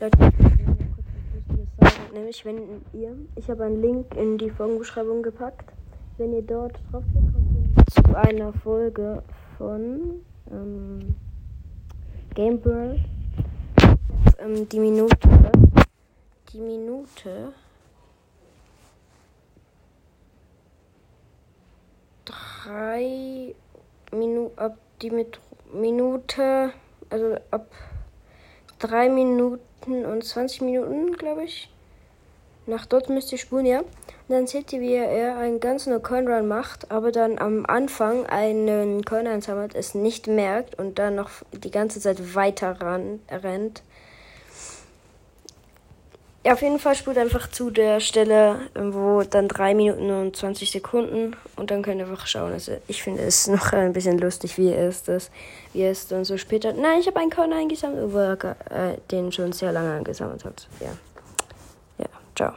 Leute, ich. Nämlich, wenn ihr, ich habe einen Link in die Folgenbeschreibung gepackt. Wenn ihr dort draufklickt, kommt zu einer Folge von ähm, Game World. Ähm, die Minute. Die Minute. Drei Minuten, ab die Minute, also ab drei Minuten und 20 Minuten, glaube ich. Nach dort müsst ihr spulen, ja. Und dann seht ihr, wie er einen ganzen Coin-Run macht, aber dann am Anfang einen Coin einsammelt, es nicht merkt und dann noch die ganze Zeit weiter ran, rennt. Ja, auf jeden Fall spult einfach zu der Stelle, wo dann 3 Minuten und 20 Sekunden und dann könnt ihr einfach schauen. Also ich finde es noch ein bisschen lustig, wie es das, wie es dann so später. Nein, ich habe einen Coin eingesammelt, wo er äh, den schon sehr lange angesammelt hat. Ja. Ja, ciao.